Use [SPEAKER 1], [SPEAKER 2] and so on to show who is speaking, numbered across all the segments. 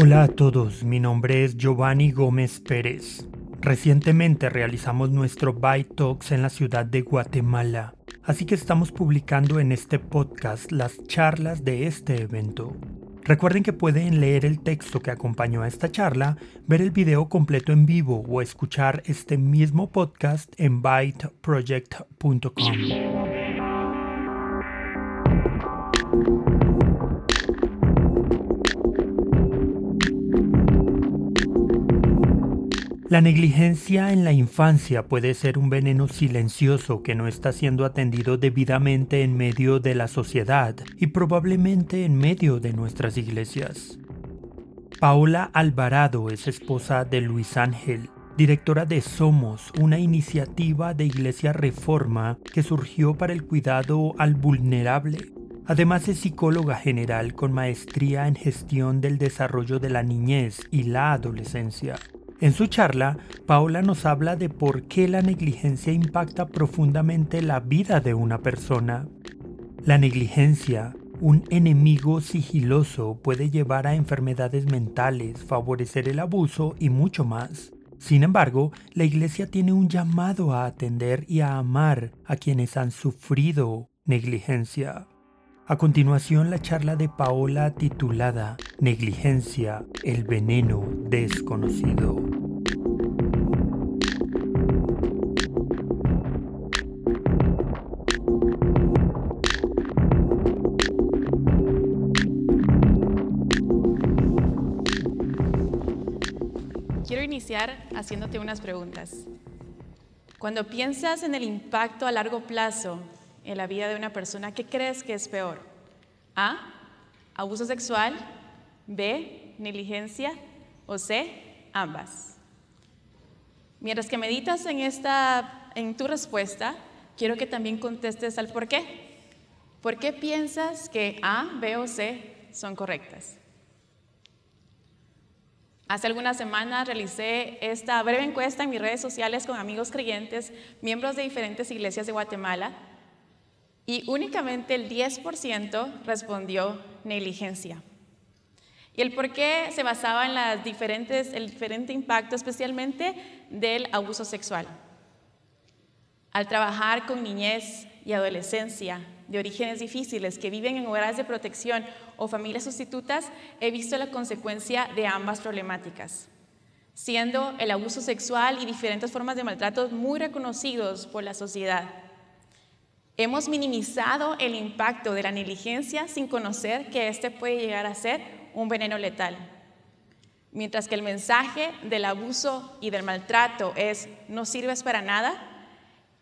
[SPEAKER 1] Hola a todos, mi nombre es Giovanni Gómez Pérez. Recientemente realizamos nuestro Byte Talks en la ciudad de Guatemala, así que estamos publicando en este podcast las charlas de este evento. Recuerden que pueden leer el texto que acompañó a esta charla, ver el video completo en vivo o escuchar este mismo podcast en byteproject.com. La negligencia en la infancia puede ser un veneno silencioso que no está siendo atendido debidamente en medio de la sociedad y probablemente en medio de nuestras iglesias. Paola Alvarado es esposa de Luis Ángel, directora de Somos, una iniciativa de Iglesia Reforma que surgió para el cuidado al vulnerable. Además es psicóloga general con maestría en gestión del desarrollo de la niñez y la adolescencia. En su charla, Paola nos habla de por qué la negligencia impacta profundamente la vida de una persona. La negligencia, un enemigo sigiloso, puede llevar a enfermedades mentales, favorecer el abuso y mucho más. Sin embargo, la Iglesia tiene un llamado a atender y a amar a quienes han sufrido negligencia. A continuación la charla de Paola titulada Negligencia, el veneno desconocido.
[SPEAKER 2] Quiero iniciar haciéndote unas preguntas. Cuando piensas en el impacto a largo plazo en la vida de una persona, ¿qué crees que es peor? A, abuso sexual, B, negligencia o C, ambas. Mientras que meditas en, esta, en tu respuesta, quiero que también contestes al por qué. ¿Por qué piensas que A, B o C son correctas? Hace algunas semanas realicé esta breve encuesta en mis redes sociales con amigos creyentes, miembros de diferentes iglesias de Guatemala, y únicamente el 10% respondió negligencia. Y el por qué se basaba en las diferentes, el diferente impacto especialmente del abuso sexual. Al trabajar con niñez y adolescencia de orígenes difíciles que viven en hogares de protección o familias sustitutas, he visto la consecuencia de ambas problemáticas, siendo el abuso sexual y diferentes formas de maltrato muy reconocidos por la sociedad. Hemos minimizado el impacto de la negligencia sin conocer que este puede llegar a ser un veneno letal. Mientras que el mensaje del abuso y del maltrato es no sirves para nada,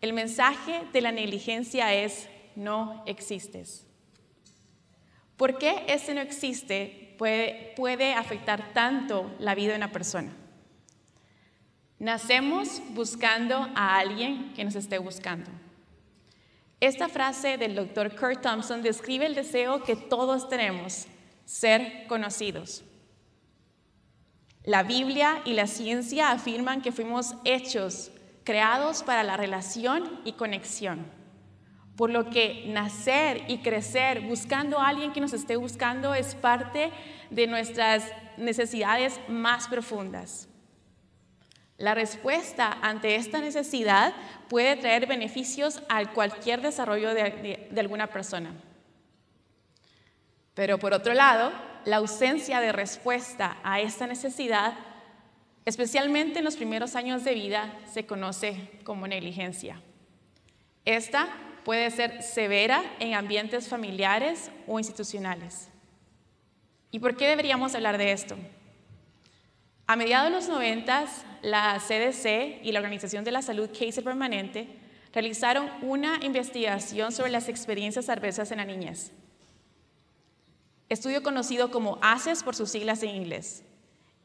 [SPEAKER 2] el mensaje de la negligencia es no existes. ¿Por qué este no existe puede, puede afectar tanto la vida de una persona? Nacemos buscando a alguien que nos esté buscando. Esta frase del doctor Kurt Thompson describe el deseo que todos tenemos, ser conocidos. La Biblia y la ciencia afirman que fuimos hechos, creados para la relación y conexión. Por lo que nacer y crecer buscando a alguien que nos esté buscando es parte de nuestras necesidades más profundas. La respuesta ante esta necesidad puede traer beneficios a cualquier desarrollo de, alguna persona. Pero por otro lado, la ausencia de respuesta a esta necesidad, especialmente en los primeros años de vida, se conoce como negligencia. Esta puede ser severa en ambientes familiares o institucionales. ¿Y por qué deberíamos hablar de esto? A mediados de los 90, la CDC y la Organización de la Salud Case Permanente realizaron una investigación sobre las experiencias adversas en la niñez. Estudio conocido como ACES por sus siglas en inglés.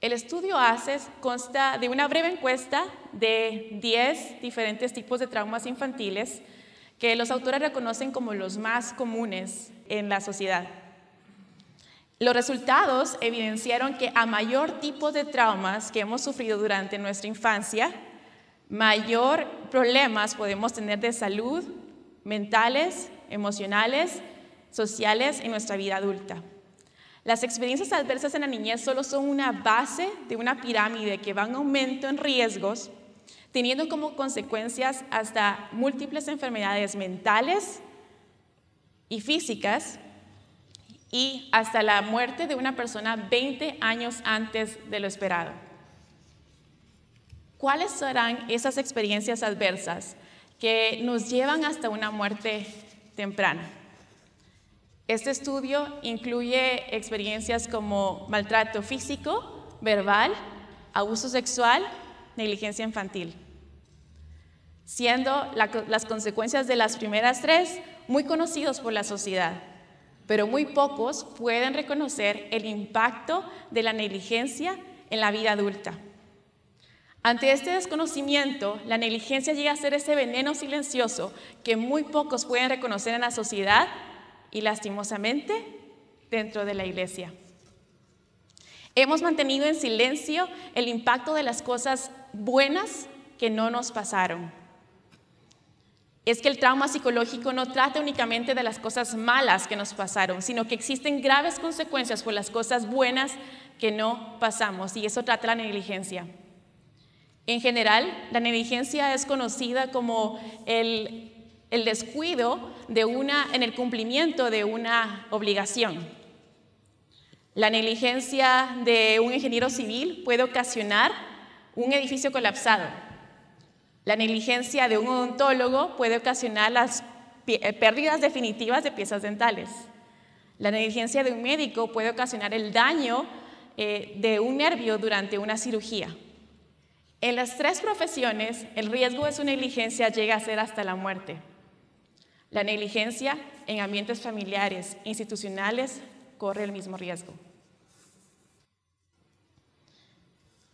[SPEAKER 2] El estudio ACES consta de una breve encuesta de 10 diferentes tipos de traumas infantiles que los autores reconocen como los más comunes en la sociedad. Los resultados evidenciaron que a mayor tipo de traumas que hemos sufrido durante nuestra infancia, mayor problemas podemos tener de salud, mentales emocionales, sociales en nuestra vida adulta. Las experiencias adversas en la niñez solo son una base de una pirámide que va en aumento en riesgos, teniendo como consecuencias hasta múltiples enfermedades mentales y físicas y hasta la muerte de una persona 20 años antes de lo esperado. ¿Cuáles serán esas experiencias adversas que nos llevan hasta una muerte temprana? Este estudio incluye experiencias como maltrato físico, verbal, abuso sexual, negligencia infantil, siendo las consecuencias de las primeras tres muy conocidos por la sociedad, pero muy pocos pueden reconocer el impacto de la negligencia en la vida adulta. Ante este desconocimiento, la negligencia llega a ser ese veneno silencioso que muy pocos pueden reconocer en la sociedad y lastimosamente dentro de la iglesia. Hemos mantenido en silencio el impacto de las cosas buenas que no nos pasaron. Es que el trauma psicológico no trata únicamente de las cosas malas que nos pasaron, sino que existen graves consecuencias por las cosas buenas que no pasamos, y eso trata la negligencia. En general, la negligencia es conocida como el, descuido en el cumplimiento de una obligación. La negligencia de un ingeniero civil puede ocasionar un edificio colapsado. La negligencia de un odontólogo puede ocasionar las eh, pérdidas definitivas de piezas dentales. La negligencia de un médico puede ocasionar el daño eh, de un nervio durante una cirugía. En las tres profesiones, el riesgo de su negligencia llega a ser hasta la muerte. La negligencia en ambientes familiares, institucionales, corre el mismo riesgo.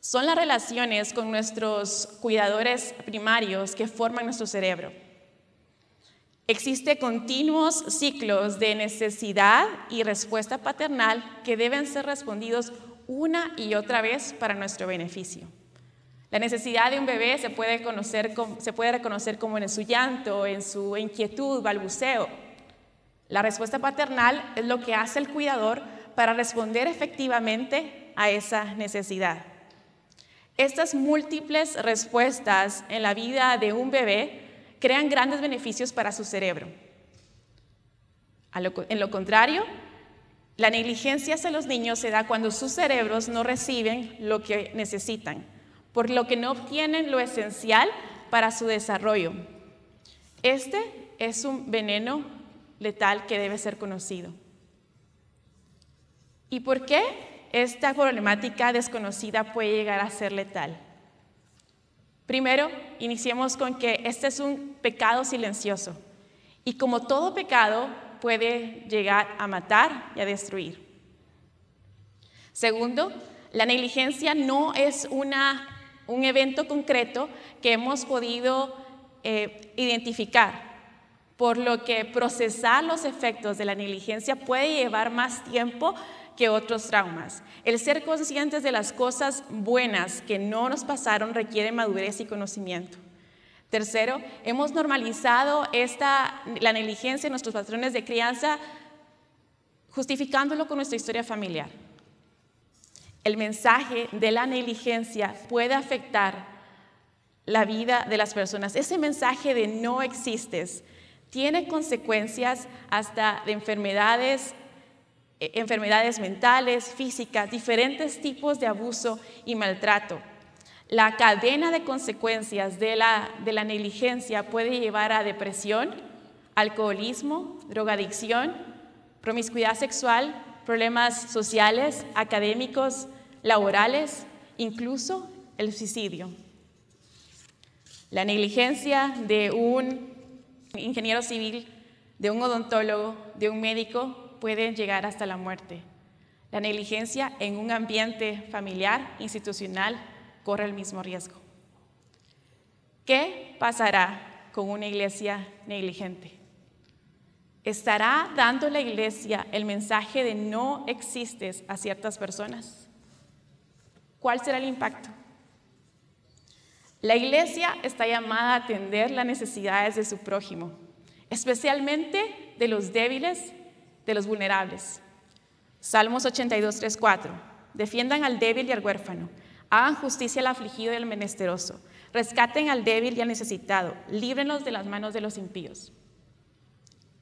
[SPEAKER 2] Son las relaciones con nuestros cuidadores primarios que forman nuestro cerebro. Existen continuos ciclos de necesidad y respuesta paternal que deben ser respondidos una y otra vez para nuestro beneficio. La necesidad de un bebé se puede, conocer, se puede reconocer como en su llanto, en su inquietud, balbuceo. La respuesta paternal es lo que hace el cuidador para responder efectivamente a esa necesidad. Estas múltiples respuestas en la vida de un bebé crean grandes beneficios para su cerebro. En lo contrario, la negligencia hacia los niños se da cuando sus cerebros no reciben lo que necesitan por lo que no obtienen lo esencial para su desarrollo. Este es un veneno letal que debe ser conocido. ¿Y por qué esta problemática desconocida puede llegar a ser letal? Primero, iniciemos con que este es un pecado silencioso y como todo pecado puede llegar a matar y a destruir. Segundo, la negligencia no es una un evento concreto que hemos podido eh, identificar, por lo que procesar los efectos de la negligencia puede llevar más tiempo que otros traumas. El ser conscientes de las cosas buenas que no nos pasaron requiere madurez y conocimiento. Tercero, hemos normalizado esta, la negligencia en nuestros patrones de crianza justificándolo con nuestra historia familiar. El mensaje de la negligencia puede afectar la vida de las personas. Ese mensaje de no existes tiene consecuencias hasta de enfermedades, enfermedades mentales, físicas, diferentes tipos de abuso y maltrato. La cadena de consecuencias de la, de la negligencia puede llevar a depresión, alcoholismo, drogadicción, promiscuidad sexual, problemas sociales, académicos, laborales, incluso el suicidio. La negligencia de un ingeniero civil, de un odontólogo, de un médico puede llegar hasta la muerte. La negligencia en un ambiente familiar, institucional, corre el mismo riesgo. ¿Qué pasará con una iglesia negligente? ¿Estará dando la iglesia el mensaje de no existes a ciertas personas? ¿Cuál será el impacto? La iglesia está llamada a atender las necesidades de su prójimo. especialmente de los débiles, de los vulnerables. Salmos 82, 3, 4. Defiendan al débil y al huérfano. Hagan justicia al afligido y al menesteroso. Rescaten al débil y al necesitado. Líbrenlos de las manos de los impíos.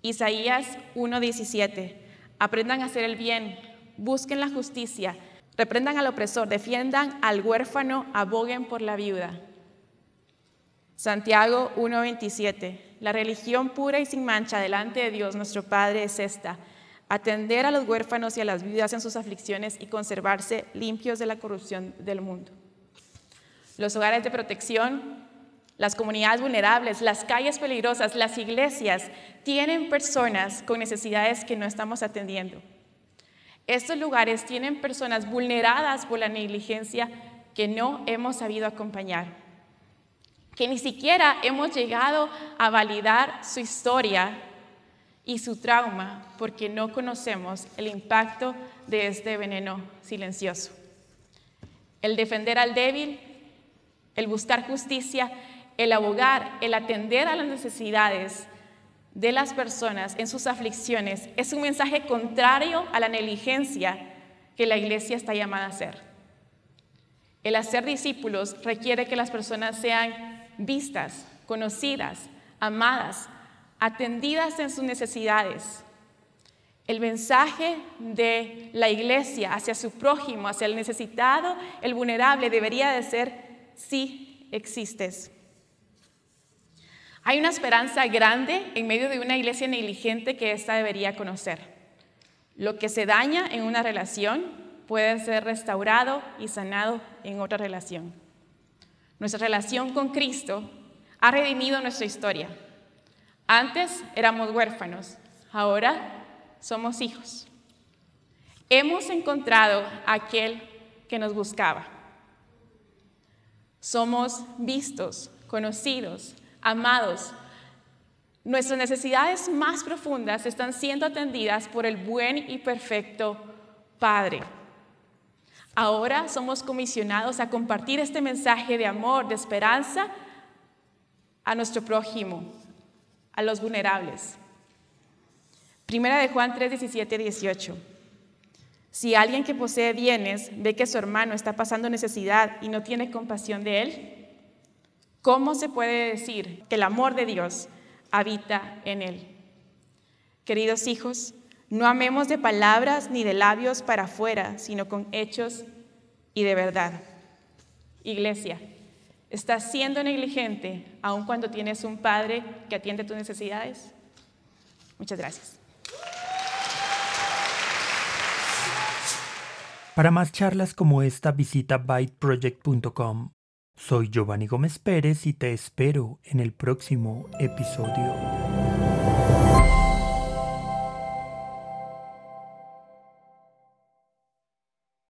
[SPEAKER 2] Isaías 1:17. Aprendan a hacer el bien, busquen la justicia, reprendan al opresor, defiendan al huérfano, aboguen por la viuda. Santiago 1:27. La religión pura y sin mancha delante de Dios nuestro Padre es esta, atender a los huérfanos y a las viudas en sus aflicciones y conservarse limpios de la corrupción del mundo. Los hogares de protección las comunidades vulnerables, las calles peligrosas, las iglesias tienen personas con necesidades que no estamos atendiendo. Estos lugares tienen personas vulneradas por la negligencia que no hemos sabido acompañar, que ni siquiera hemos llegado a validar su historia y su trauma porque no conocemos el impacto de este veneno silencioso. El defender al débil, el buscar justicia el abogar, el atender a las necesidades de las personas en sus aflicciones es un mensaje contrario a la negligencia que la iglesia está llamada a hacer. El hacer discípulos requiere que las personas sean vistas, conocidas, amadas, atendidas en sus necesidades. El mensaje de la iglesia hacia su prójimo, hacia el necesitado, el vulnerable, debería de ser, sí existes. Hay una esperanza grande en medio de una iglesia negligente que ésta debería conocer. Lo que se daña en una relación puede ser restaurado y sanado en otra relación. Nuestra relación con Cristo ha redimido nuestra historia. Antes éramos huérfanos, ahora somos hijos. Hemos encontrado a aquel que nos buscaba. Somos vistos, conocidos, Amados, nuestras necesidades más profundas están siendo atendidas por el buen y perfecto Padre. Ahora somos comisionados a compartir este mensaje de amor, de esperanza a nuestro prójimo, a los vulnerables. Primera de Juan 3, 17, 18. Si alguien que posee bienes ve que su hermano está pasando necesidad y no tiene compasión de él, ¿Cómo se puede decir que el amor de Dios habita en él? Queridos hijos, no amemos de palabras ni de labios para afuera, sino con hechos y de verdad. Iglesia, ¿estás siendo negligente aun cuando tienes un padre que atiende tus necesidades? Muchas gracias.
[SPEAKER 1] Para más charlas como esta, visita byteproject.com. Soy Giovanni Gómez Pérez y te espero en el próximo episodio.